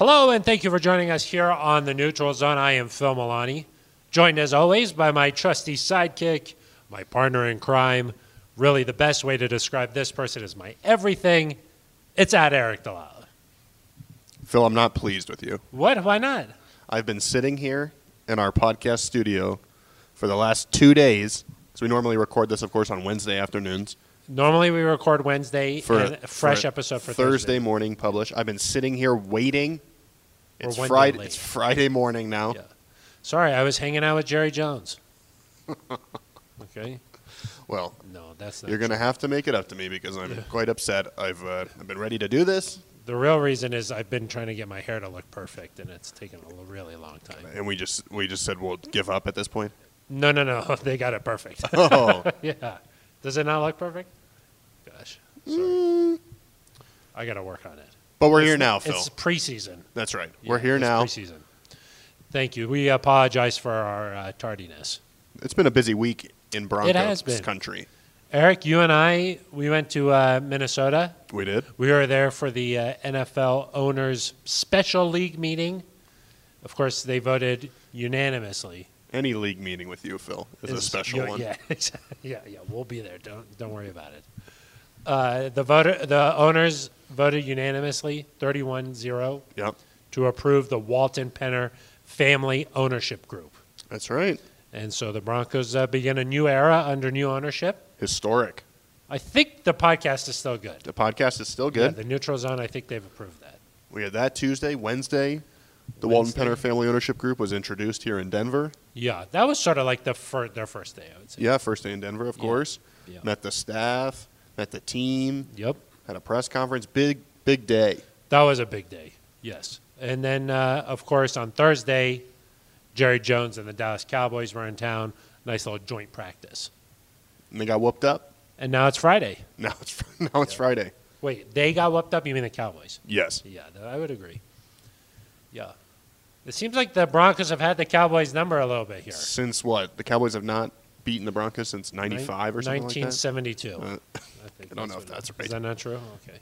Hello, and thank you for joining us here on the Neutral Zone. I am Phil Milani, joined as always by my trusty sidekick, my partner in crime. Really, the best way to describe this person is my everything. It's at Aric DiLalla. Phil, I'm not pleased with you. What? Why not? I've been sitting here in our podcast studio for the last two days. So we normally record this, of course, on Wednesday afternoons. Normally, we record Wednesday For a fresh for episode for Thursday Thursday. morning publish. I've been sitting here waiting. It's Friday. It's Friday morning now. Yeah. Sorry, I was hanging out with Jerry Jones. okay. Well, No, that's not. you're going to have to make it up to me because I'm quite upset. I've uh, I've been ready to do this, The real reason is I've been trying to get my hair to look perfect, and it's taken a really long time. and we just we just said we'll give up at this point. No, no, no. They got it perfect. Oh, yeah. Does it not look perfect? Gosh. Sorry. I got to work on it. But we're here now, Phil. It's preseason. That's right. Yeah, we're here it's now. Preseason. Thank you. We apologize for our uh, tardiness. It's been a busy week in Broncos has been. country. Aric, you and I, we went to uh, Minnesota. We did. We were there for the uh, NFL owners' special league meeting. Of course, they voted unanimously. Any league meeting with you, Phil, is a special one. Yeah, yeah, yeah. We'll be there. Don't don't worry about it. Uh, the voter, the owners voted unanimously, 31-0, Yep, to approve the Walton Penner Family Ownership Group. that's right. And so the Broncos uh, begin a new era under new ownership. Historic. I think the podcast is still good. The podcast is still Yeah, good. the neutral zone. I think they've approved that. we had that Tuesday, Wednesday. The Wednesday. Walton Penner Family Ownership Group was introduced here in Denver. Yeah, that was sort of like the fir- their first day. I would say. Yeah, first day in Denver, of Yeah. course. Yeah. Met the staff, met the team, Yep. Had a press conference. Big, big day. That was a big day, yes. And then, uh, of course, on Thursday, Jerry Jones and the Dallas Cowboys were in town. Nice little joint practice. And they got whooped up. And now it's Friday. Now it's now it's Friday. Wait, they got whooped up? You mean the Cowboys? Yes. Yeah, I would agree. Yeah. It seems like the Broncos have had the Cowboys' number a little bit here. Since what? The Cowboys have not beaten the Broncos since '95 or something like that. 1972. Uh, I, I don't know if that's right. Is that not true? Okay.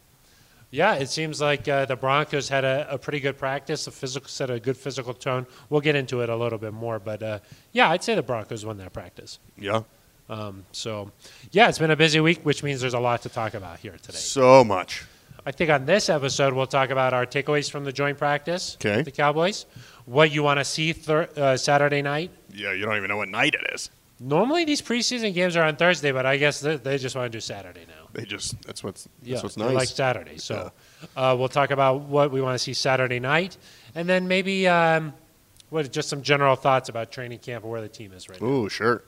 Yeah, it seems like uh, the Broncos had a, a pretty good practice. The physical set a good physical tone. We'll get into it a little bit more, but uh, yeah, I'd say the Broncos won that practice. Yeah. Um, so, yeah, it's been a busy week, which means there's a lot to talk about here today. So much. I think on this episode we'll talk about our takeaways from the joint practice. Okay. with The Cowboys. What you want to see thir- uh, Saturday night. Yeah, you don't even know what night it is. Normally these preseason games are on Thursday, but I guess they, they just want to do Saturday now. They just that's what's that's Yeah, what's nice. like Saturday. So uh, we'll talk about what we want to see Saturday night, and then maybe um, what just some general thoughts about training camp and where the team is right now. Ooh, sure.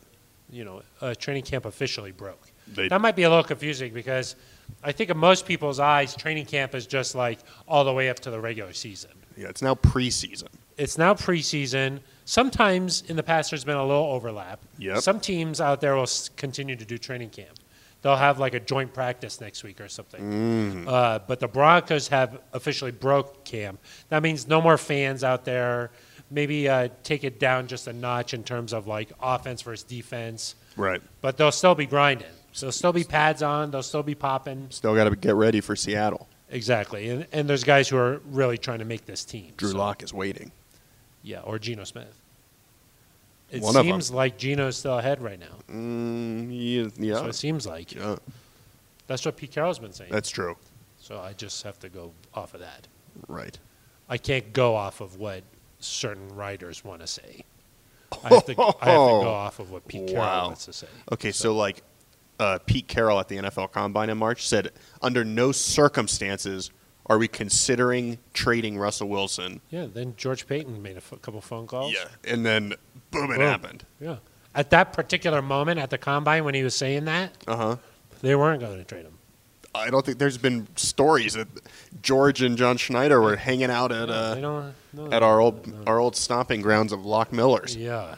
You know, uh, training camp officially broke. They, That might be a little confusing because I think in most people's eyes, training camp is just like all the way up to the regular season. yeah, it's now preseason. It's now preseason. Sometimes in the past, there's been a little overlap. Yep. Some teams out there will s- continue to do training camp. They'll have like a joint practice next week or something. Mm. Uh, but the Broncos have officially broke camp. That means no more fans out there. Maybe uh, take it down just a notch in terms of like offense versus defense. Right. But they'll still be grinding. So there'll still be pads on. They'll still be popping. Still got to get ready for Seattle. Exactly. And, and there's guys who are really trying to make this team. Drew So- Lock is waiting. Yeah, or Geno Smith. It One of 'em. seems like Geno's still ahead right now. Mm, yeah, what it seems like. yeah. That's what Pete Carroll's been saying. That's true. so I just have to go off of that. Right. I can't go off of what certain writers want to say. I have to, I have to go off of what Pete Carroll Wow. wants to say. Okay, so, like uh, Pete Carroll at the NFL Combine in March said, under no circumstances are we considering trading Russell Wilson. Yeah, then George Paton made a f- couple phone calls. Yeah, and then boom, it Boom. happened. Yeah. At that particular moment at the combine when he was saying that, Uh huh. they weren't going to trade him. I don't think there's been stories that George and John Schneider were hanging out at they uh, don't, no, at our old our old stomping grounds of Lock Millers. Yeah.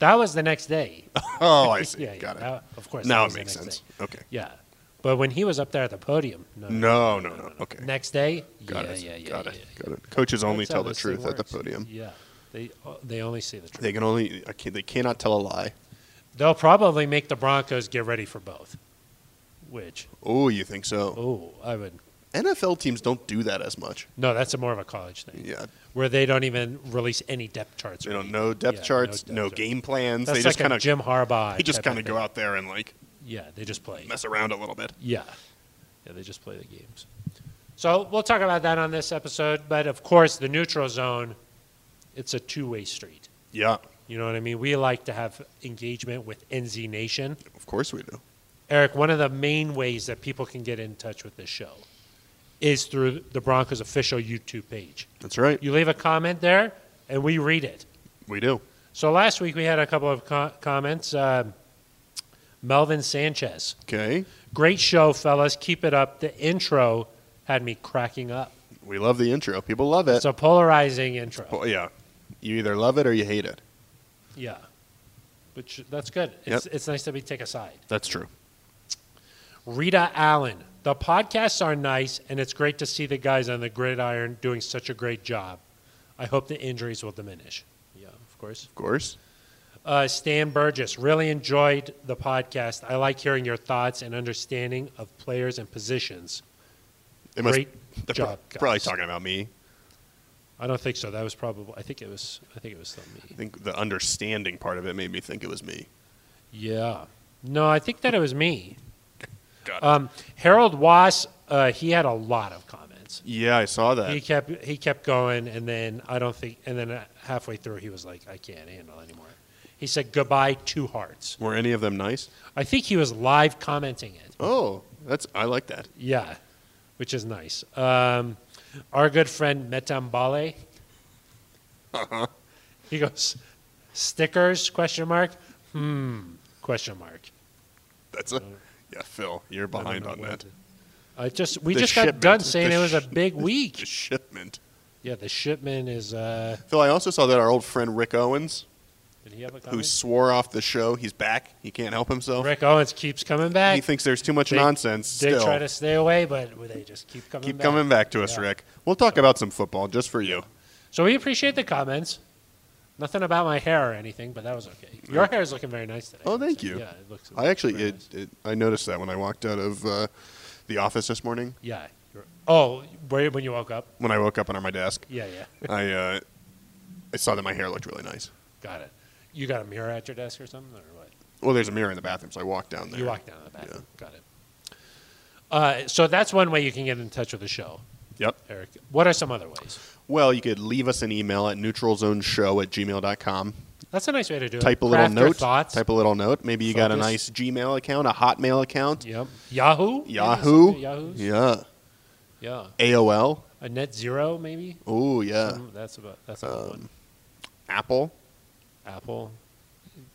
That was the next day. Oh, I see. yeah, yeah, Got it. that- of course. now that it was the makes next sense. day. Okay. Yeah. But when he was up there at the podium, no, No, no, no. Okay. Next day, Got yeah, it. yeah, yeah, Got yeah, it. yeah. Got it. Coaches only That's tell the truth at the podium. Yeah, they uh, they only say the truth. They can only I can't, they cannot tell a lie. They'll probably make the Broncos get ready for both. Which, Oh, you think so? oh, I would, NFL teams don't do that as much. No, that's a more of a college thing. Yeah. Where they don't even release any depth charts. They don't know depth Yeah, charts, depth no charts. game plans. That's they like just kind of Jim Harbaugh. they just kind of go out there and like Yeah, they just play. mess around a little bit. Yeah. Yeah, they just play the games. So we'll talk about that on this episode. But of course, the neutral zone, it's a two way street. Yeah, You know what I mean? We like to have engagement with NZ Nation. of course we do. Aric, one of the main ways that people can get in touch with this show is through the Broncos official YouTube page. That's right. You leave a comment there, and we read it. We do. So last week we had a couple of co- comments. Um Melvin Sanchez. Okay. Great show, fellas. Keep it up. The intro had me cracking up. We love the intro. People love it. It's a polarizing intro. Well, yeah. You either love it or you hate it. Yeah. Which that's good. It's, it's nice to be take a side. That's true. Rita Allen. The podcasts are nice, and it's great to see the guys on the gridiron doing such a great job. I hope the injuries will diminish. Yeah, of course. Of course. Uh, Stan Burgess. Really enjoyed the podcast. I like hearing your thoughts and understanding of players and positions. Must, Great job, pro- probably guys. talking about me. I don't think so. That was probably. I think it was. I think it was me. I think the understanding part of it made me think it was me. Yeah. No, I think that it was me. Got it. Um, Harold Wass. Uh, he had a lot of comments. yeah, I saw that. He kept he kept going, and then I don't think, and then uh, halfway through, he was like, "I can't handle anymore." He said goodbye two hearts. Were any of them nice? I think he was live commenting it. Oh, that's I like that. Yeah, which is nice. Um, our good friend Metambale. Uh-huh. He goes, stickers? Question mark. Hmm. Question mark. That's a yeah, Phil. You're behind on that. I just we The just got shipment. done The saying it was a sh- week. The shipment. Yeah, the shipment is. Uh, Phil, I also saw that our old friend Rick Owens, did he have a who swore off the show, he's back. He can't help himself. Rick Owens keeps coming back. He thinks there's too much They- nonsense. They Still, try to stay away, but they just keep coming keep back. coming back to us, Yeah. Rick. We'll talk about some football just for you. So we appreciate the comments. Nothing about my hair or anything, but that was okay. Your hair is looking very nice today. Oh, thank So, you. Yeah, it looks. I actually, it, nice. it, I noticed that when I walked out of uh, the office this morning. Yeah. Oh, when you woke up? When I woke up under my desk, Yeah, yeah. I uh, I saw that my hair looked really nice. Got it. You got a mirror at your desk or something, or what? Well, there's a mirror in the bathroom, so I walked down there. You walked down to the bathroom. Yeah. Got it. Uh, so that's one way you can get in touch with the show, Yep. Aric. What are some other ways? Well, you could leave us an email at neutralzoneshow at gmail.com. That's a nice way to do it. Type a little Craft note. Thoughts. Type a little note. Maybe you got a nice Gmail account, a Hotmail account, Yep. Yahoo. Yahoo. Yahoo's. Yeah. Yeah. AOL. A net zero maybe. Oh, yeah. Some- that's about that's a good one. Um, Apple. Apple.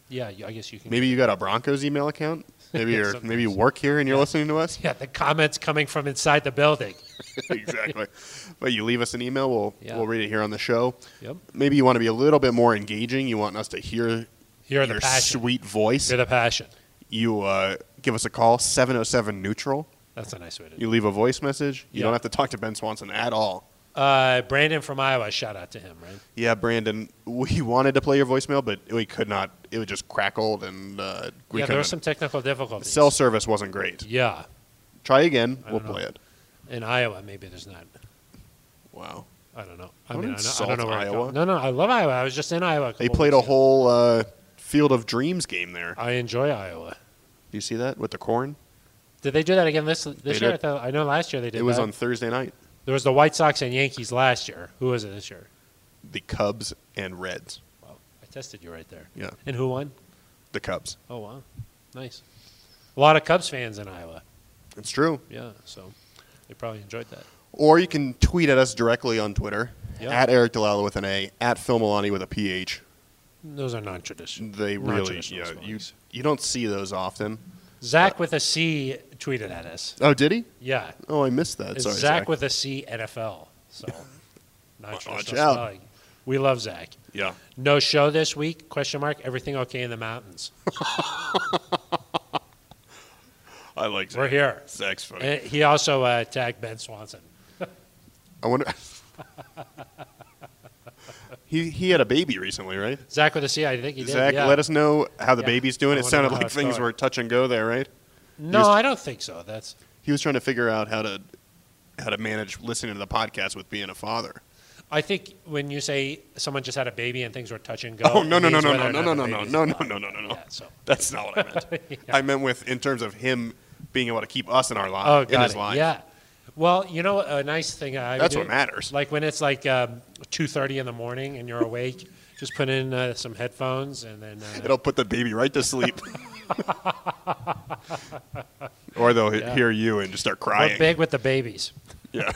Yeah, I guess you can. Maybe you got a Broncos email account. Maybe you're Sometimes. maybe you work here and you're Yeah. listening to us. Yeah, the comments coming from inside the building. exactly. But you leave us an email, we'll Yeah. we'll read it here on the show. Yep. Maybe you want to be a little bit more engaging. You want us to hear You're the passion. sweet voice. You're the passion. You uh, give us a call 707 neutral. That's a nice way to do it. You leave a voice message. You Yeah. don't have to talk to Ben Swanson at all. Uh, Brandon from Iowa, shout out to him, right? Yeah, Brandon, we wanted to play your voicemail, but we could not. It was just crackled, and uh, we yeah, there were some technical difficulties. Cell service wasn't great. Yeah, Try again. I We'll play it. in Iowa, maybe there's not. Wow. I don't know. I Don't mean, I, know, I don't know where Iowa. No, no, I love Iowa. I was just in Iowa. They played a ago. whole uh, Field of Dreams game there. I enjoy Iowa. Do you see that with the corn? Did they do that again this this They year? I, thought, I know last year they did. It was that. on Thursday night. There was the White Sox and Yankees last year. Who was it this year? The Cubs and Reds. Wow, I tested you right there. Yeah, And who won? the Cubs. Oh wow, nice. A lot of Cubs fans in Iowa. It's true. Yeah, so they probably enjoyed that. Or you can tweet at us directly on Twitter Yeah. at Aric DiLalla with an A, at Phil Milani with a PH. Those are non-traditional. They really, Non-traditional yeah, you you don't see those often. Zach with a C tweeted at us. Oh, did he? Yeah, Oh, I missed that. it's Sorry, Zach, Zach. with a C NFL. So non-traditional Watch out. spelling. We love Zach. yeah. No show this week? Question mark. Everything okay in the mountains? I like Zach. We're here. Zach's funny. And he also uh, tagged Ben Swanson. I wonder. he he had a baby recently, right? Zach with a C. I think he did. Zach, yeah. let us know how the Yeah. baby's doing. I It sounded like things going. were touch and go there, right? No, was- I don't think so. That's He was trying to figure out how to how to manage listening to the podcast with being a father. I think when you say someone just had a baby and things were touch and go. Oh no no no no no no no no no no no no no no. Yeah, so. That's not what I meant. I meant with in terms of him being able to keep us in our life Oh, in his life. Yeah. Well, you know, a nice thing I That's do- what matters. Like when it's like um, two thirty in the morning and you're awake, just put in uh, some headphones and then. Uh, It'll put the baby right to sleep. or they'll Yeah. hear you and just start we're crying. big with the babies. Yeah.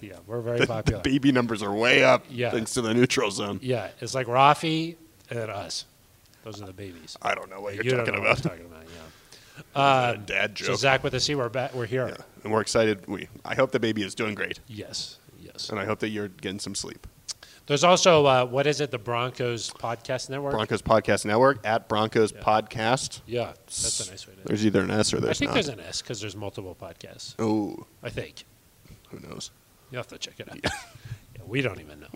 yeah, we're very popular. The baby numbers are way up Yeah. thanks to the neutral zone. Yeah, it's like Raffi and us. Those are the babies. I don't know what you're you talking about. what I'm talking about. Yeah. A dad joke. So Zach with the C, we're back. We're here. Yeah. And we're excited. We I hope the baby is doing great. Yes. Yes. And I hope that you're getting some sleep. There's also uh, what is it? The Broncos podcast network. Broncos Podcast Network at Broncos Podcast. Yeah, that's a nice way to. There's either an S or there's. I think not. there's an S because there's multiple podcasts. oh, I think who knows? you have to check it out. yeah, we don't even know.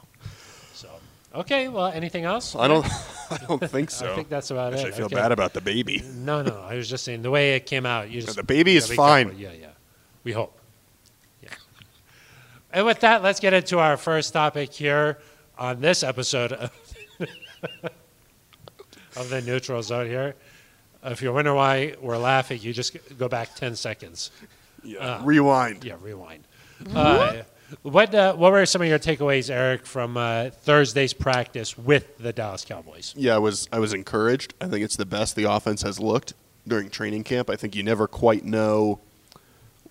So okay, well, anything else? I don't. I don't think so. I think that's about Actually, it. I feel Okay. bad about the baby. No, no, I was just saying the way it came out. You just The baby is fine. careful. Yeah, yeah. We hope. Yeah. And with that, let's get into our first topic here on this episode of, of the neutral zone here. If you're wondering why we're laughing, you just go back 10 seconds. Yeah. Uh, Rewind. Yeah, rewind. Uh, what uh, what were some of your takeaways, Aric, from uh, Thursday's practice with the Dallas Cowboys? Yeah, I was I was encouraged. I think it's the best the offense has looked during training camp. I think you never quite know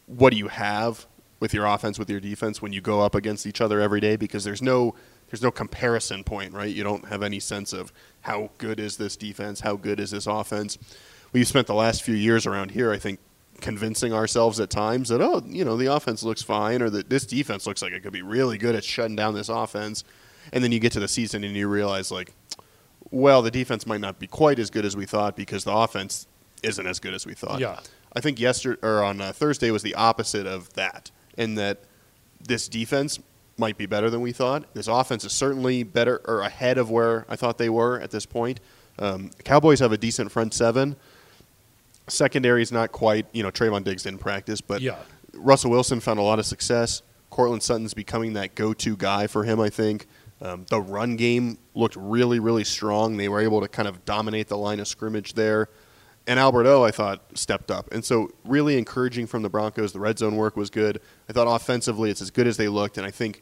what you have with your offense with your defense when you go up against each other every day because there's no there's no comparison point, right? You don't have any sense of how good is this defense, how good is this offense. We've spent the last few years around here, I think, convincing ourselves at times that oh, you know, the offense looks fine or that this defense looks like it could be really good at shutting down this offense. And then you get to the season and you realize like well, the defense might not be quite as good as we thought because the offense isn't as good as we thought. Yeah. I think yesterday or on uh, Thursday was the opposite of that, in that this defense might be better than we thought. This offense is certainly better or ahead of where I thought they were at this point. Um, Cowboys have a decent front seven. Secondary is not quite, you know, Trevon Diggs didn't practice, but Yeah. Russell Wilson found a lot of success. Courtland Sutton's becoming that go-to guy for him. I think um, the run game looked really, really strong. They were able to kind of dominate the line of scrimmage there. And Albert O, I thought, stepped up. And so, really encouraging from the Broncos. The red zone work was good. I thought offensively, it's as good as they looked. And I think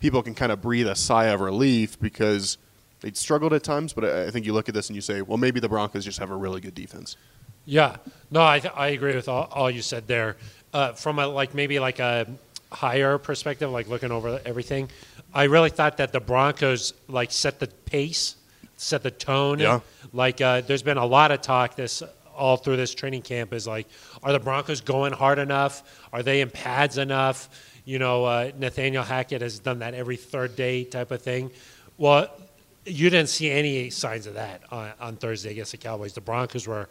people can kind of breathe a sigh of relief because they struggled at times. But I I think you look at this and you say, well, maybe the Broncos just have a really good defense. Yeah, no, I, I agree with all, all you said there. Uh, from a like maybe like a higher perspective, like looking over everything, I really thought that the Broncos like set the pace, set the tone. Yeah. Like uh, there's been a lot of talk this all through this training camp is like, are the Broncos going hard enough? Are they in pads enough? You know, uh, Nathaniel Hackett has done that every third day type of thing. Well, you didn't see any signs of that on, on Thursday against the Cowboys. The Broncos were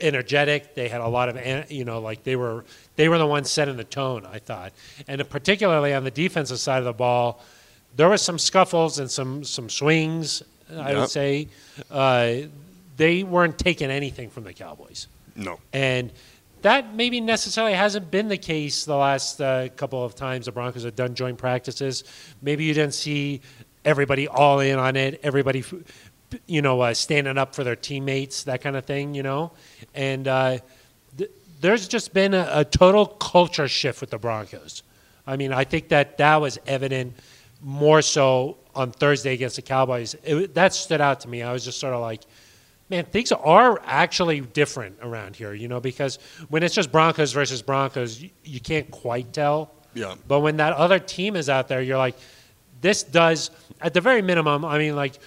energetic. They had a lot of, you know, like they were they were the ones setting the tone. I thought, and particularly on the defensive side of the ball, there was some scuffles and some some swings. I Yep. would say uh, they weren't taking anything from the Cowboys, No. and that maybe necessarily hasn't been the case the last uh, couple of times the Broncos have done joint practices. Maybe you didn't see everybody all in on it. Everybody f- you know, uh, standing up for their teammates, that kind of thing, you know. And uh, th- there's just been a, a total culture shift with the Broncos. I mean, I think that that was evident more so on Thursday against the Cowboys. It, that stood out to me. I was just sort of like, man, things are actually different around here, you know, because when it's just Broncos versus Broncos, you, you can't quite tell. Yeah. But when that other team is out there, you're like, this does, at the very minimum, I mean, like,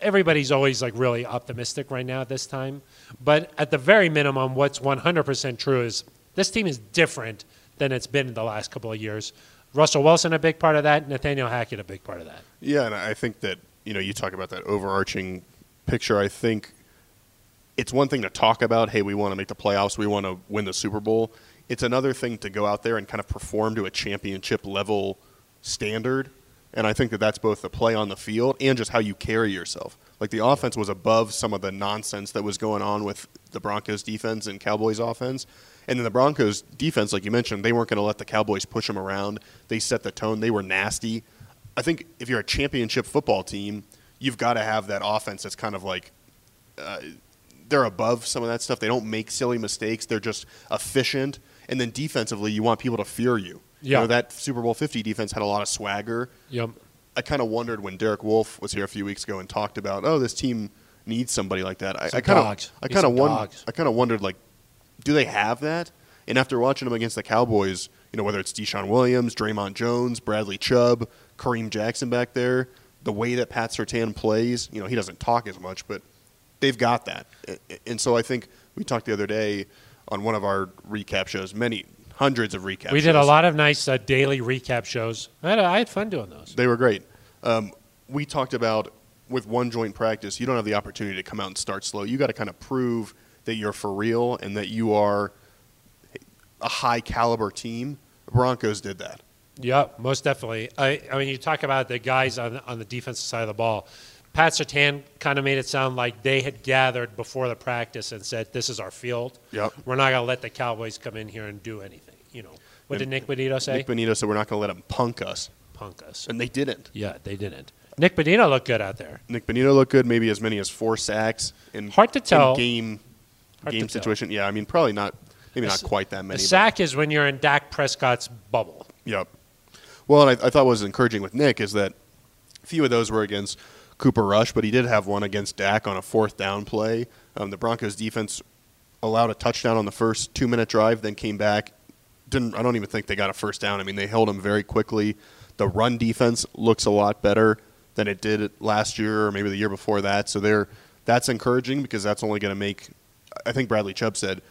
everybody's always like really optimistic right now at this time. But at the very minimum, what's 100% true is this team is different than it's been in the last couple of years. Russell Wilson, a big part of that. Nathaniel Hackett, a big part of that. Yeah, and I think that you know you talk about that overarching picture. I think it's one thing to talk about, hey, we want to make the playoffs, we want to win the Super Bowl. It's another thing to go out there and kind of perform to a championship level standard. And I think that that's both the play on the field and just how you carry yourself. Like the offense was above some of the nonsense that was going on with the Broncos defense and Cowboys offense. And then the Broncos defense, like you mentioned, they weren't going to let the Cowboys push them around. They set the tone. They were nasty. I think if you're a championship football team, you've got to have that offense that's kind of like uh, they're above some of that stuff. They don't make silly mistakes. They're just efficient. And then defensively, you want people to fear you. Yeah. You know, that Super Bowl 50 defense had a lot of swagger. Yep. I kind of wondered when Derek Wolfe was here a few weeks ago and talked about, oh, this team needs somebody like that. I kind of. I kind of won- I kind of wondered, like, do they have that? And after watching them against the Cowboys, you know, whether it's DeShawn Williams, Dre'Mont Jones, Bradley Chubb, Kareem Jackson back there, the way that Pat Surtain plays, you know, he doesn't talk as much, but they've got that. And so I think we talked the other day on one of our recap shows, many hundreds of recap We shows. did a lot of nice uh, daily recap shows. I had, I had fun doing those. They were great. Um, we talked about with one joint practice, you don't have the opportunity to come out and start slow. You got to kind of prove that you're for real and that you are a high caliber team. The Broncos did that. Yeah, most definitely. I, I mean, you talk about the guys on on the defensive side of the ball. Pat Surtain kind of made it sound like they had gathered before the practice and said, "This is our field. Yep. We're not going to let the Cowboys come in here and do anything." You know, what did Nik Bonitto say? Nik Bonitto said we're not going to let them punk us, Punk us. and they didn't. Yeah, they didn't. Nik Bonitto looked good out there. Nik Bonitto looked good, maybe as many as four sacks in Hard to tell. game Hard game to tell. situation. Yeah, I mean probably not maybe The not quite that many. but- sack is when you're in Dak Prescott's bubble. Yep. Well, and I, I thought what was encouraging with Nick is that a few of those were against Cooper Rush, but he did have one against Dak on a fourth down play. Um, the Broncos defense allowed a touchdown on the first two minute drive, then came back. Didn't I don't even think they got a first down. I mean, they held him very quickly. The run defense looks a lot better than it did last year or maybe the year before that. So they're that's encouraging because that's only going to make. I think Bradley Chubb said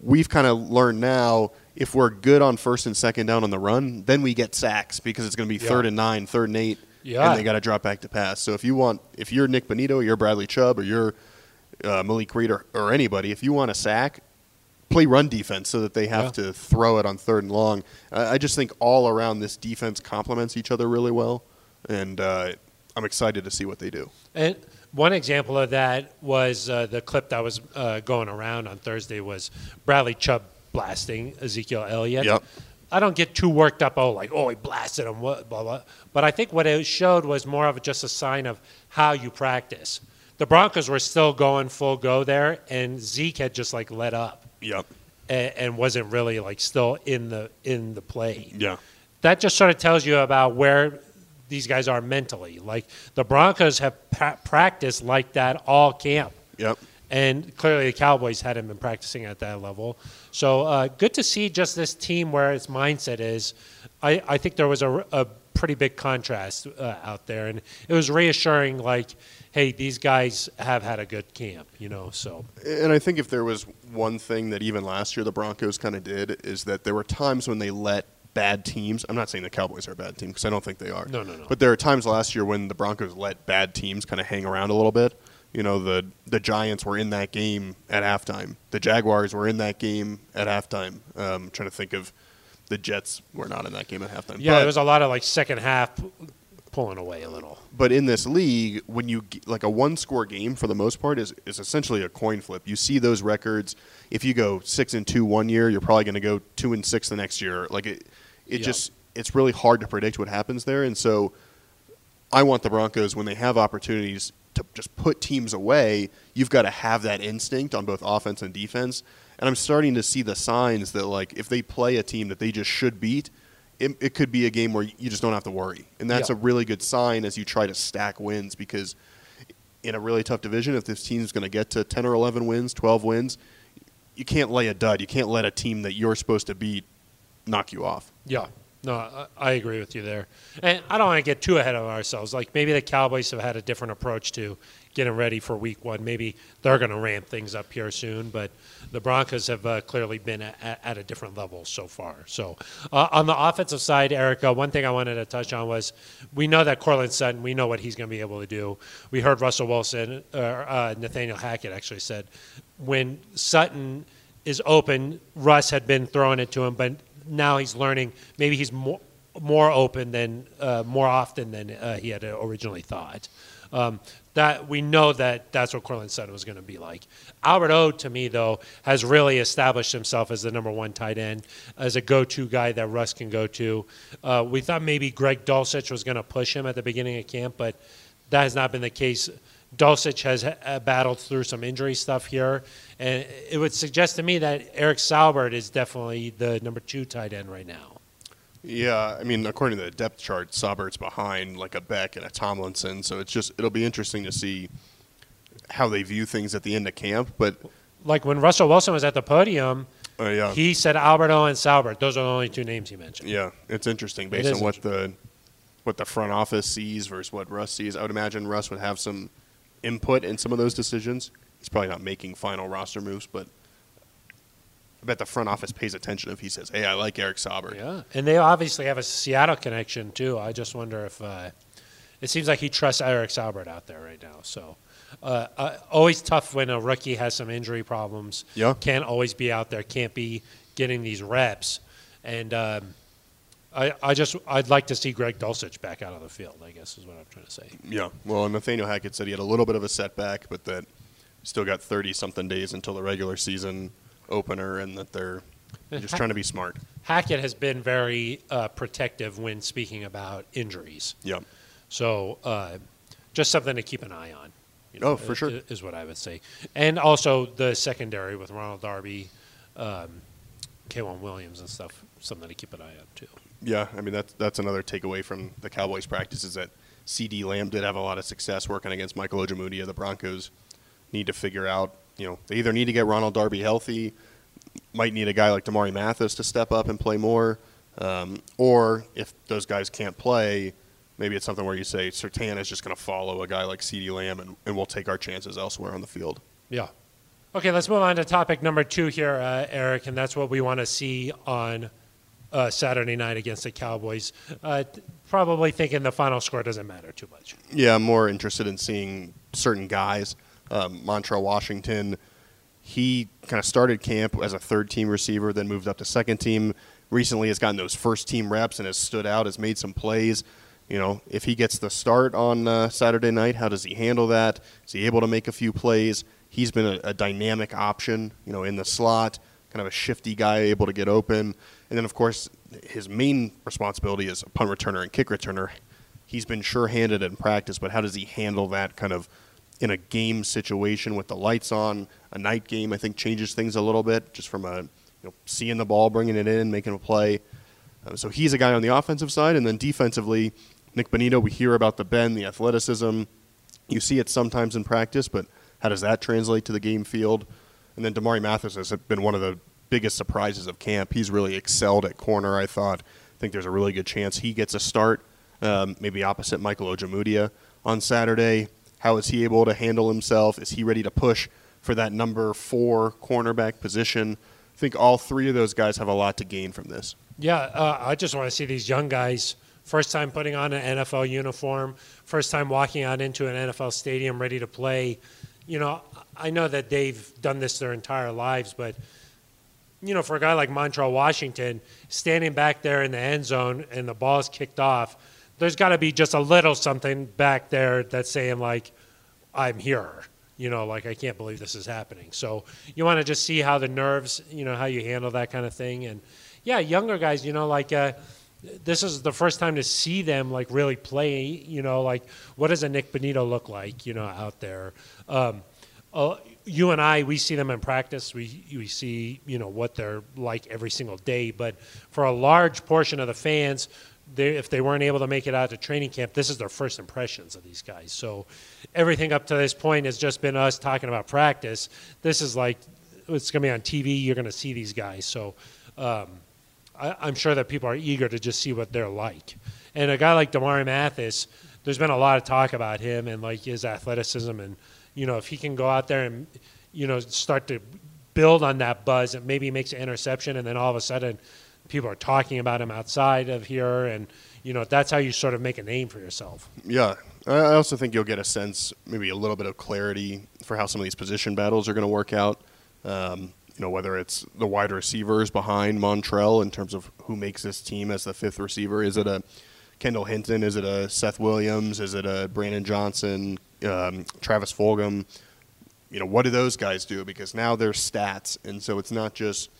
we've kind of learned now if we're good on first and second down on the run, then we get sacks because it's going to be Yeah. third and nine, third and eight, Yeah. and they got to drop back to pass. So if you want, if you're Nik Bonitto, you're Bradley Chubb, or you're uh, Malik Reed, or, or anybody, if you want a sack, play run defense so that they have Yeah. to throw it on third and long. Uh, I just think all around this defense complements each other really well, and uh, I'm excited to see what they do. And one example of that was uh, the clip that was uh, going around on Thursday was Bradley Chubb blasting Ezekiel Elliott. Yep. I don't get too worked up. Oh, like oh, he blasted him. What, blah blah. But I think what it showed was more of just a sign of how you practice. The Broncos were still going full go there, and Zeke had just like let up Yep. and, and wasn't really like still in the in the play Yeah. that just sort of tells you about where these guys are mentally. Like the Broncos have practiced like that all camp, Yep. And clearly the Cowboys hadn't been practicing at that level. So uh, good to see just this team where its mindset is. I, I think there was a, a pretty big contrast uh, out there, and it was reassuring. Like, hey, these guys have had a good camp, you know. So And I think if there was one thing that even last year the Broncos kind of did is that there were times when they let bad teams. I'm not saying the Cowboys are a bad team because I don't think they are. No, no, no. But there are times last year when the Broncos let bad teams kind of hang around a little bit. You know, the the Giants were in that game at halftime. The Jaguars were in that game at halftime. Um, trying to think of the Jets were not in that game at halftime. yeah, but, there was a lot of like second half pulling away a little. but in this league, when you like a one score game for the most part is is essentially a coin flip. You see those records. If you go six and two one year, you're probably going to go two and six the next year. Like it, it Yeah. just it's really hard to predict what happens there. And so, I want the Broncos when they have opportunities to just put teams away. You've got to have that instinct on both offense and defense. And I'm starting to see the signs that like if they play a team that they just should beat, it, it could be a game where you just don't have to worry. And that's Yeah. a really good sign as you try to stack wins because in a really tough division, if this team's going to get to 10 or 11 wins, 12 wins, you can't lay a dud. You can't let a team that you're supposed to beat knock you off. Yeah, no, I, agree with you there. And I don't want to get too ahead of ourselves. Like maybe the Cowboys have had a different approach to getting ready for Week One. Maybe they're going to ramp things up here soon. But the Broncos have uh, clearly been at, at a different level so far. So uh, on the offensive side, Erica, one thing I wanted to touch on was we know that Courtland Sutton. We know what he's going to be able to do. We heard Russell Wilson, or uh, Nathaniel Hackett actually said when Sutton is open, Russ had been throwing it to him, but now he's learning. Maybe he's more more open than uh, more often than uh, he had originally thought. Um, that we know that that's what Courtland Sutton was going to be like. Albert O, to me though, has really established himself as the number one tight end, as a go-to guy that Russ can go to. Uh, we thought maybe Greg Dulcich was going to push him at the beginning of camp, but that has not been the case. Dulcich has uh, battled through some injury stuff here, and it would suggest to me that Eric Saubert is definitely the number two tight end right now. Yeah, I mean, according to the depth chart, Saubert's behind like a Beck and a Tomlinson, so it's just it'll be interesting to see how they view things at the end of camp. But like when Russell Wilson was at the podium, uh, yeah, he said Albert O and Saubert. Those are the only two names he mentioned. Yeah, it's interesting based It on what the what the front office sees versus what Russ sees. I would imagine Russ would have some input in some of those decisions. He's probably not making final roster moves, but I bet the front office pays attention if he says, "Hey, I like Eric Saubert." Yeah, and they obviously have a Seattle connection too. I just wonder if uh, it seems like he trusts Eric Saubert out there right now. So. Uh, uh, always tough when a rookie has some injury problems. Yeah. Can't always be out there. Can't be getting these reps. And um, I, I just I'd like to see Greg Dulcich back out on the field. I guess is what I'm trying to say. Yeah. Well, Nathaniel Hackett said he had a little bit of a setback, but that still got 30 something days until the regular season opener, and that they're just trying to be smart. Hackett has been very uh, protective when speaking about injuries. Yeah. So uh, just something to keep an eye on. you Oh, for i- sure. Is what I would say. And also the secondary with Ronald Darby, um, K'Waun Williams and stuff, something to keep an eye on too. Yeah, I mean that's that's another takeaway from the Cowboys practice is that CeeDee Lamb did have a lot of success working against Michael Ojemudia. The Broncos need to figure out, you know, they either need to get Ronald Darby healthy, might need a guy like Damari Mathis to step up and play more, um, or if those guys can't play, maybe it's something where you say Surtain is just going to follow a guy like CeeDee Lamb and, and we'll take our chances elsewhere on the field. Yeah. Okay, let's move on to topic number two here, uh, Aric, and that's what we want to see on uh, Saturday night against the Cowboys. Uh, probably thinking the final score doesn't matter too much. Yeah, I'm more interested in seeing certain guys. Um, Montrell Washington, he kind of started camp as a third team receiver, then moved up to second team. Recently has gotten those first team reps and has stood out, has made some plays. You know, if he gets the start on uh, Saturday night, how does he handle that? Is he able to make a few plays? He's been a, a dynamic option, you know, in the slot, kind of a shifty guy able to get open. And then, of course, his main responsibility is a punt returner and kick returner. He's been sure-handed in practice, but how does he handle that kind of in a game situation with the lights on? A night game, I think, changes things a little bit, just from a you know seeing the ball, bringing it in, making a play. Uh, so he's a guy on the offensive side, and then defensively, Nik Bonitto. We hear about the bend, the athleticism. You see it sometimes in practice, but how does that translate to the game field? And then Damari Mathis has been one of the biggest surprises of camp. He's really excelled at corner. I thought. I think there's a really good chance he gets a start, um, maybe opposite Michael Ojemudia on Saturday. How is he able to handle himself? Is he ready to push for that number four cornerback position? I think all three of those guys have a lot to gain from this. Yeah, uh, I just want to see these young guys first time putting on an NFL uniform, first time walking out into an NFL stadium ready to play. You know, I know that they've done this their entire lives, but you know, for a guy like Montrell Washington, standing back there in the end zone and the ball's kicked off, there's got to be just a little something back there that's saying like, "I'm here." You know, like I can't believe this is happening. So you want to just see how the nerves, you know, how you handle that kind of thing, and yeah, younger guys, you know, like. Uh, this is the first time to see them like really play. You know, like what does a Nik Bonitto look like? You know, out there. Um, uh, you and I, we see them in practice. We we see you know what they're like every single day. But for a large portion of the fans, they, if they weren't able to make it out to training camp, this is their first impressions of these guys. So everything up to this point has just been us talking about practice. This is like it's going to be on TV. You're going to see these guys. So. Um, I, I'm sure that people are eager to just see what they're like. And a guy like Damari Mathis, there's been a lot of talk about him and like his athleticism, and you know if he can go out there and you know start to build on that buzz, and maybe makes an interception, and then all of a sudden people are talking about him outside of here, and you know that's how you sort of make a name for yourself. Yeah. I I also think you'll get a sense, maybe a little bit of clarity for how some of these position battles are going to work out. Um, you know, whether it's the wide receivers behind Montrell in terms of who makes this team as the fifth receiver. Is it a Kendall Hinton? Is it a Seth Williams? Is it a Brandon Johnson? Um, Travis Fulgham? You know, what do those guys do? Because now they're stats, and so it's not just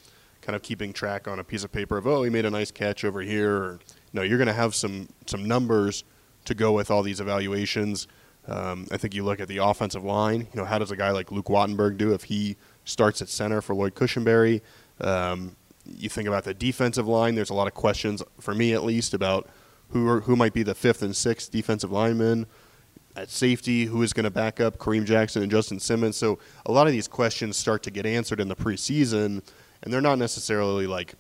kind of keeping track on a piece of paper of oh he made a nice catch over here. Or, no, you're going to have some some numbers to go with all these evaluations. Um, I think you look at the offensive line. You know, how does a guy like Luke Wattenberg do if he starts at center for Lloyd Cushenberry? Um, you think about the defensive line. There's a lot of questions for me, at least, about who are, who might be the fifth and sixth defensive linemen at safety. Who is going to back up Kareem Jackson and Justin Simmons? So a lot of these questions start to get answered in the preseason, and they're not necessarily like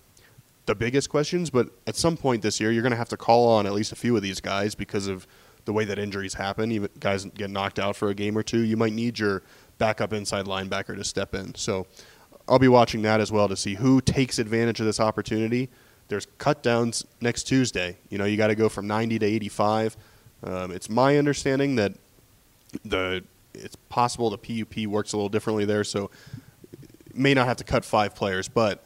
the biggest questions, but at some point this year, you're going to have to call on at least a few of these guys because of the way that injuries happen. Even guys get knocked out for a game or two, you might need your backup inside linebacker to step in. So I'll be watching that as well to see who takes advantage of this opportunity. There's cut downs next Tuesday. You know, you got to go from 90 to 85. Um, it's my understanding that the it's possible the PUP works a little differently there, so may not have to cut five players, but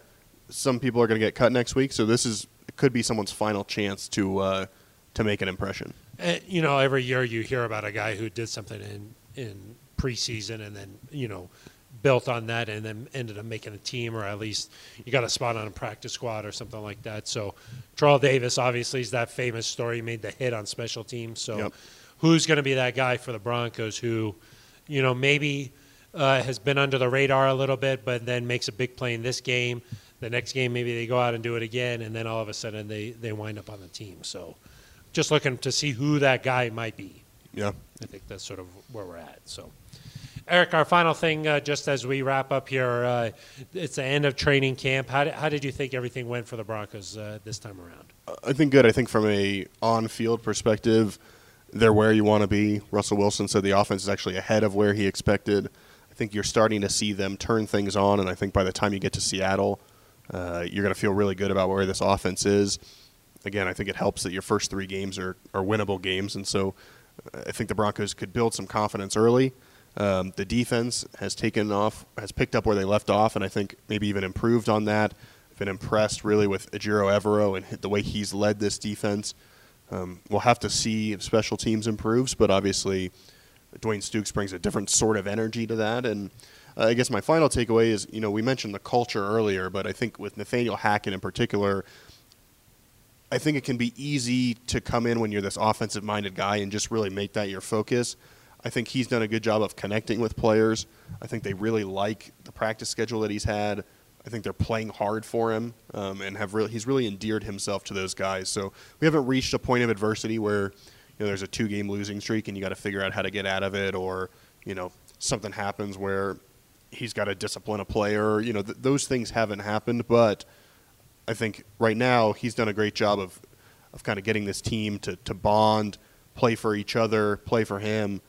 some people are going to get cut next week. So this is could be someone's final chance to uh, to make an impression. Uh, you know, every year you hear about a guy who did something in in preseason and then you know built on that and then ended up making a team or at least you got a spot on a practice squad or something like that. So Terrell Davis obviously is that famous story. He made the hit on special teams. So Yep. who's going to be that guy for the Broncos who, you know, maybe uh, has been under the radar a little bit, but then makes a big play in this game. The next game, maybe they go out and do it again, and then all of a sudden they, they wind up on the team. So just looking to see who that guy might be. Yeah. I think that's sort of where we're at. So, Aric, our final thing, uh, just as we wrap up here, uh, it's the end of training camp. How did, how did you think everything went for the Broncos uh, this time around? I think good. I think from a on-field perspective, they're where you want to be. Russell Wilson said the offense is actually ahead of where he expected. I think you're starting to see them turn things on, and I think by the time you get to Seattle, uh, you're going to feel really good about where this offense is. Again, I think it helps that your first three games are, are winnable games, and so uh, I think the Broncos could build some confidence early. Um, the defense has taken off, has picked up where they left off, and I think maybe even improved on that. I've been impressed really with Ejiro Evero and the way he's led this defense. Um, we'll have to see if special teams improves, but obviously Dwayne Stukes brings a different sort of energy to that. And uh, I guess my final takeaway is, you know, we mentioned the culture earlier, but I think with Nathaniel Hackett in particular, I think it can be easy to come in when you're this offensive minded guy and just really make that your focus. I think he's done a good job of connecting with players. I think they really like the practice schedule that he's had. I think they're playing hard for him um, and have really he's really endeared himself to those guys. So we haven't reached a point of adversity where you know there's a two game losing streak and you got to figure out how to get out of it, or you know something happens where he's got to discipline a player. You know th- those things haven't happened, but I think right now he's done a great job of of kind of getting this team to to bond, play for each other, play for him.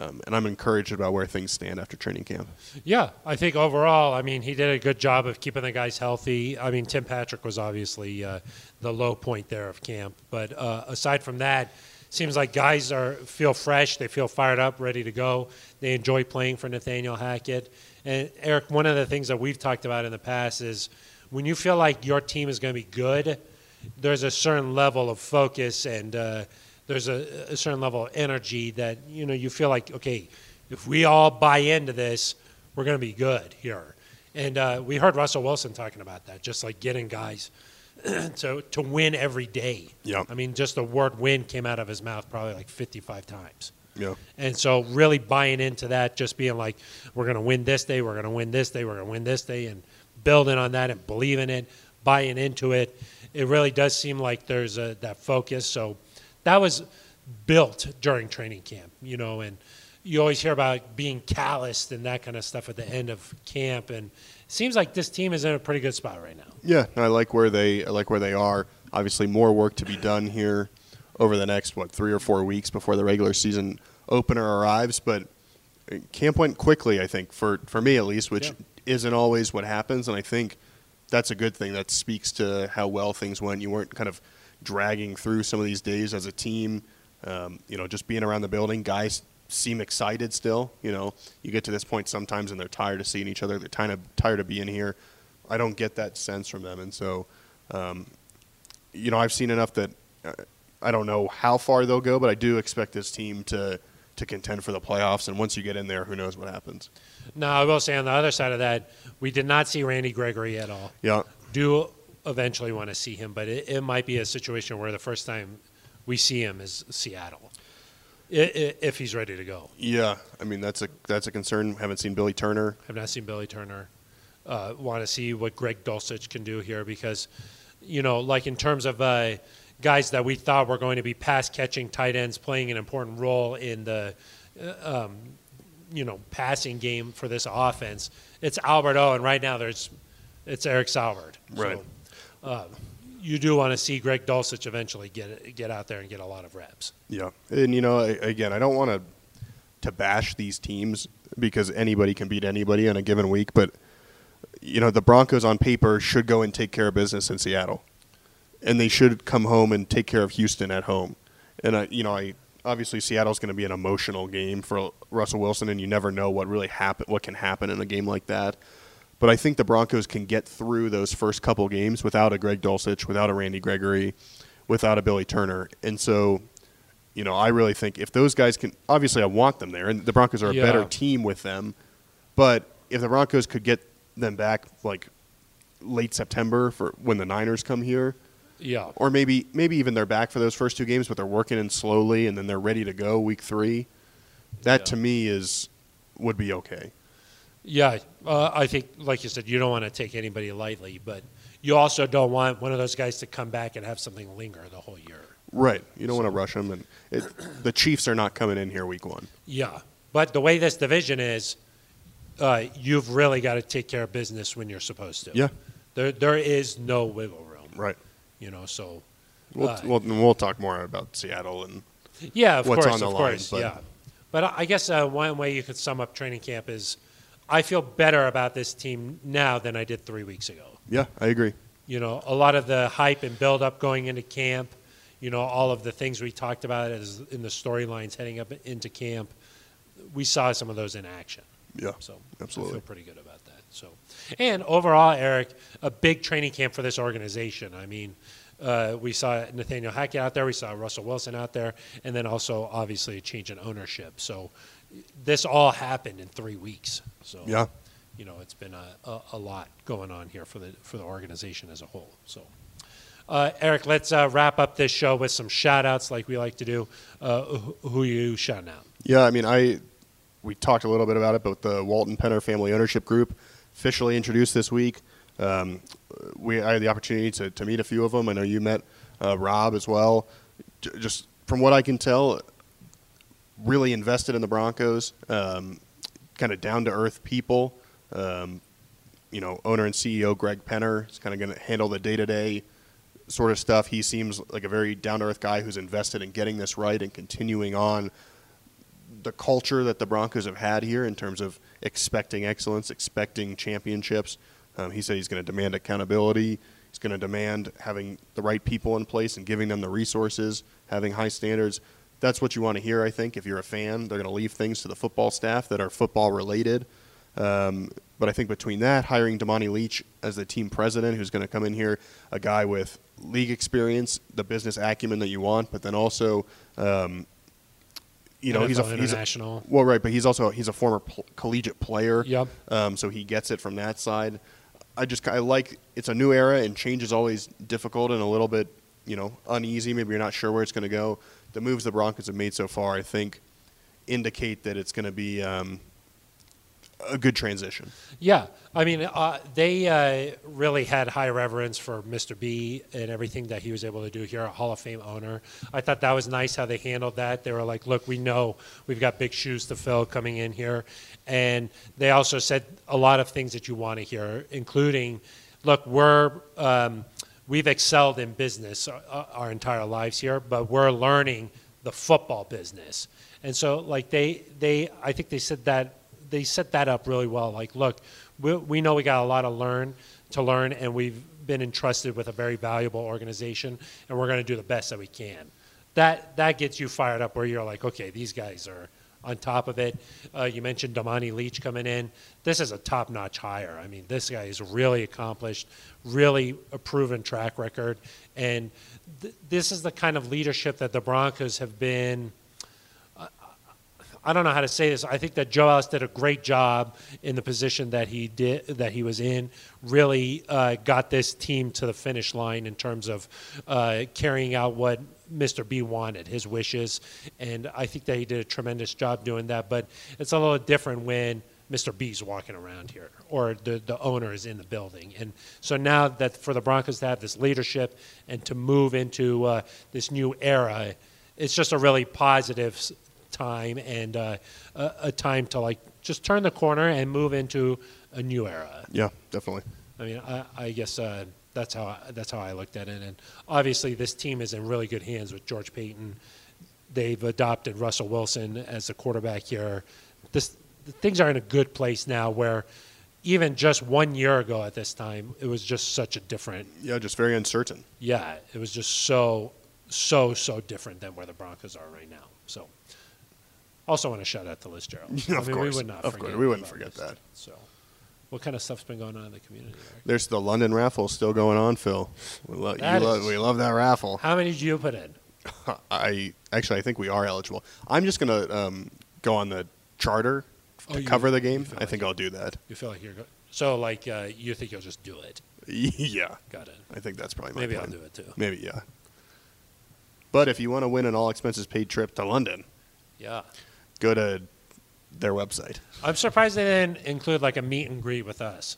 Um, and I'm encouraged about where things stand after training camp. Yeah, I think overall, I mean, he did a good job of keeping the guys healthy. I mean, Tim Patrick was obviously uh, the low point there of camp, but uh, aside from that, seems like guys are feel fresh, they feel fired up, ready to go. They enjoy playing for Nathaniel Hackett. And Aric, one of the things that we've talked about in the past is when you feel like your team is going to be good, there's a certain level of focus and uh, there's a, a certain level of energy that you know you feel like okay, if we all buy into this, we're going to be good here. And uh, we heard Russell Wilson talking about that, just like getting guys to to win every day. Yeah. I mean, just the word "win" came out of his mouth probably like 55 times. Yeah. And so, really buying into that, just being like, we're going to win this day, we're going to win this day, we're going to win this day, and building on that and believing it, buying into it. It really does seem like there's a, that focus. So, that was built during training camp, you know, and you always hear about being calloused and that kind of stuff at the end of camp. And it seems like this team is in a pretty good spot right now. Yeah, I like where they I like where they are. Obviously, more work to be done here over the next what three or four weeks before the regular season opener arrives. But uh, camp went quickly, I think for for me at least, which Yeah. isn't always what happens, and I think that's a good thing. That speaks to how well things went. You weren't kind of dragging through some of these days as a team. Um, you know, just being around the building, guys seem excited still. You know, you get to this point sometimes and they're tired of seeing each other. They're kind of tired of being here. I don't get that sense from them, and so, um, you know, I've seen enough that uh, I don't know how far they'll go, but I do expect this team to to contend for the playoffs. And once you get in there, who knows what happens? Now, I will say on the other side of that, we did not see Randy Gregory at all. Yeah, Do eventually want to see him, but it, it might be a situation where the first time we see him is Seattle, if he's ready to go. yeah. I mean, that's a that's a concern. Haven't seen Billy Turner. Have not seen Billy Turner. Uh, want to see what Greg Dulcich can do here because, you know, like in terms of uh, guys that we thought were going to be pass catching tight ends playing an important role in the, uh, um, you know, passing game for this offense, it's Albert O, and right now there's, it's Eric Saubert. Right. So, uh, you do want to see Greg Dulcich eventually get get out there and get a lot of reps. Yeah, and you know, again, I don't want to to bash these teams because anybody can beat anybody on a given week, but you know, the Broncos on paper should go and take care of business in Seattle, and they should come home and take care of Houston at home. And I, you know, I obviously Seattle's going to be an emotional game for Russell Wilson, and you never know what really happen, what can happen in a game like that. But I think the Broncos can get through those first couple games without a Greg Dulcich, without a Randy Gregory, without a Billy Turner, and so you know, I really think if those guys can, obviously, I want them there, and the Broncos are a Yeah. better team with them. But if the Broncos could get them back like late September for when the Niners come here, Yeah. or maybe maybe even they're back for those first two games, but they're working in slowly, and then they're ready to go week three. That Yeah. to me is would be okay. Yeah, uh, I think, like you said, you don't want to take anybody lightly, but you also don't want one of those guys to come back and have something linger the whole year. Right. You don't want to rush them, and it, the Chiefs are not coming in here week one. Yeah, but the way this division is, uh, you've really got to take care of business when you're supposed to. Yeah. there there is no wiggle room. Right. You know, so We'll Uh, we'll, we'll talk more about Seattle and yeah, of What's course, on the of line, course, but- yeah. But I I guess uh, one way you could sum up training camp is, I feel better about this team now than I did three weeks ago. yeah, I agree. you know, a lot of the hype and build up going into camp, you know, all of the things we talked about as in the storylines heading up into camp, we saw some of those in action. Yeah. So Absolutely. I feel pretty good about that. So, and overall, Aric, a big training camp for this organization. I mean, uh, we saw Nathaniel Hackett out there, we saw Russell Wilson out there, and then also obviously a change in ownership. So, this all happened in three weeks. So Yeah. you know, it's been a, a, a lot going on here for the for the organization as a whole. So, uh, Aric, let's uh, wrap up this show with some shout outs like we like to do. Uh, who, you shouting out? Yeah, I mean, I we talked a little bit about it, but the Walton Penner Family Ownership Group officially introduced this week. Um, we I had the opportunity to, to meet a few of them. I know you met uh, Rob as well. J- just from what I can tell, really invested in the Broncos. Um, kind of down to earth people. Um, you know, owner and CEO Greg Penner is kind of going to handle the day to day sort of stuff. He seems like a very down to earth guy who's invested in getting this right and continuing on the culture that the Broncos have had here in terms of expecting excellence, expecting championships. Um, he said he's going to demand accountability. He's going to demand having the right people in place and giving them the resources, having high standards. That's what you want to hear, I think. If you're a fan, they're going to leave things to the football staff that are football related. Um, but I think between that, hiring Damani Leech as the team president, who's going to come in here, a guy with league experience, the business acumen that you want, but then also, um, you know, he's a, NFL he's a well, right, but he's also he's a former pl- collegiate player. Yep. Um, so he gets it from that side. I just I like it's a new era and change is always difficult and a little bit you know uneasy. Maybe you're not sure where it's going to go. The moves the Broncos have made so far, I think, indicate that it's going to be um, a good transition. Yeah, I mean, uh, they uh, really had high reverence for Mr. B and everything that he was able to do here, a Hall of Fame owner. I thought that was nice how they handled that. They were like, "Look, we know we've got big shoes to fill coming in here," and they also said a lot of things that you want to hear, including, "Look, we're." Um, We've excelled in business our, our entire lives here, but we're learning the football business. And so, like they, they, I think they said that they set that up really well. Like, look, we, we know we got a lot to learn to learn, and we've been entrusted with a very valuable organization, and we're going to do the best that we can. That that gets you fired up, where you're like, okay, these guys are on top of it. Uh, you mentioned Damani Leech coming in. This is a top notch hire. I mean, this guy is really accomplished, really a proven track record. And th- this is the kind of leadership that the Broncos have been. I don't know how to say this. I think that Joe Ellis did a great job in the position that he did that he was in. Really uh, got this team to the finish line in terms of uh, carrying out what Mr. B wanted, his wishes, and I think that he did a tremendous job doing that. But it's a little different when Mr. B's walking around here or the, the owner is in the building. And so now that for the Broncos to have this leadership and to move into uh, this new era, it's just a really positive time and uh, a, a time to like just turn the corner and move into a new era. Yeah, definitely. I mean, I, I guess uh, that's how I, that's how I looked at it. And obviously, this team is in really good hands with George Paton. They've adopted Russell Wilson as the quarterback here. This things are in a good place now. Where even just one year ago at this time, it was just such a different. Yeah, just very uncertain. Yeah, it was just so so so different than where the Broncos are right now. So. Also, want to shout out to Liz Gerald. Of I mean, we course. would not Of forget course, we wouldn't forget Liz. that. So, what kind of stuff's been going on in the community? Aric? There's the London raffle still going on, Phil. We, lo- That lo- we love that raffle. How many did you put in? I actually I think we are eligible. I'm just gonna um, go on the charter Oh, to you- cover the game. I think like I'll do that. You feel like you're go- so like uh, you think you'll just do it? yeah, Got it. I think that's probably my Maybe plan. I'll do it too. Maybe yeah. But if you want to win an all expenses paid trip to London, Yeah, go to their website. I'm surprised they didn't include like a meet and greet with us.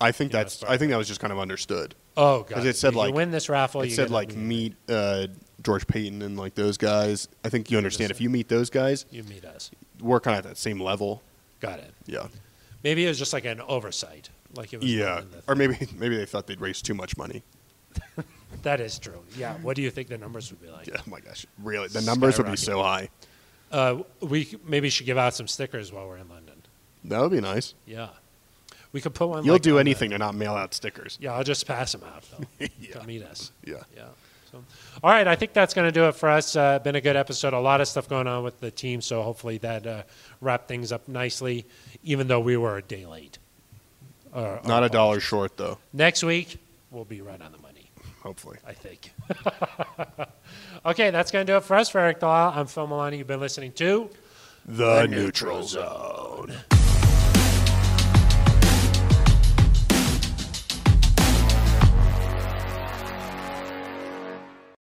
I think Yeah, that's I think that was just kind of understood. Oh, God! 'Cause it said, you like- win this raffle. it you said get a like meet uh, George Paton and like those guys. I think you understand if you meet those guys, You meet us. we're kind of at that same level. Got it. Yeah. Maybe it was just like an oversight. Like it was. Yeah. the- Or maybe maybe they thought they'd raise too much money. that is true. Yeah. What do you think the numbers would be like? Yeah, oh my gosh. Really? The numbers would be so high. Uh, we maybe should give out some stickers while we're in London. That would be nice. Yeah. We could put one. You'll like, do on the- anything to not mail out stickers. Yeah, I'll just pass them out though. Yeah. To meet us. Yeah. Yeah. So, all right, I think that's going to do it for us. Uh, been a good episode. A lot of stuff going on with the team, so hopefully that uh, wrapped things up nicely. Even though we were a day late. Uh, Not our a dollar short though. Next week we'll be right on the money. Hopefully. I think. okay, that's going to do it for us. For Aric DiLalla, I'm Phil Milani. You've been listening to The Neutral Zone.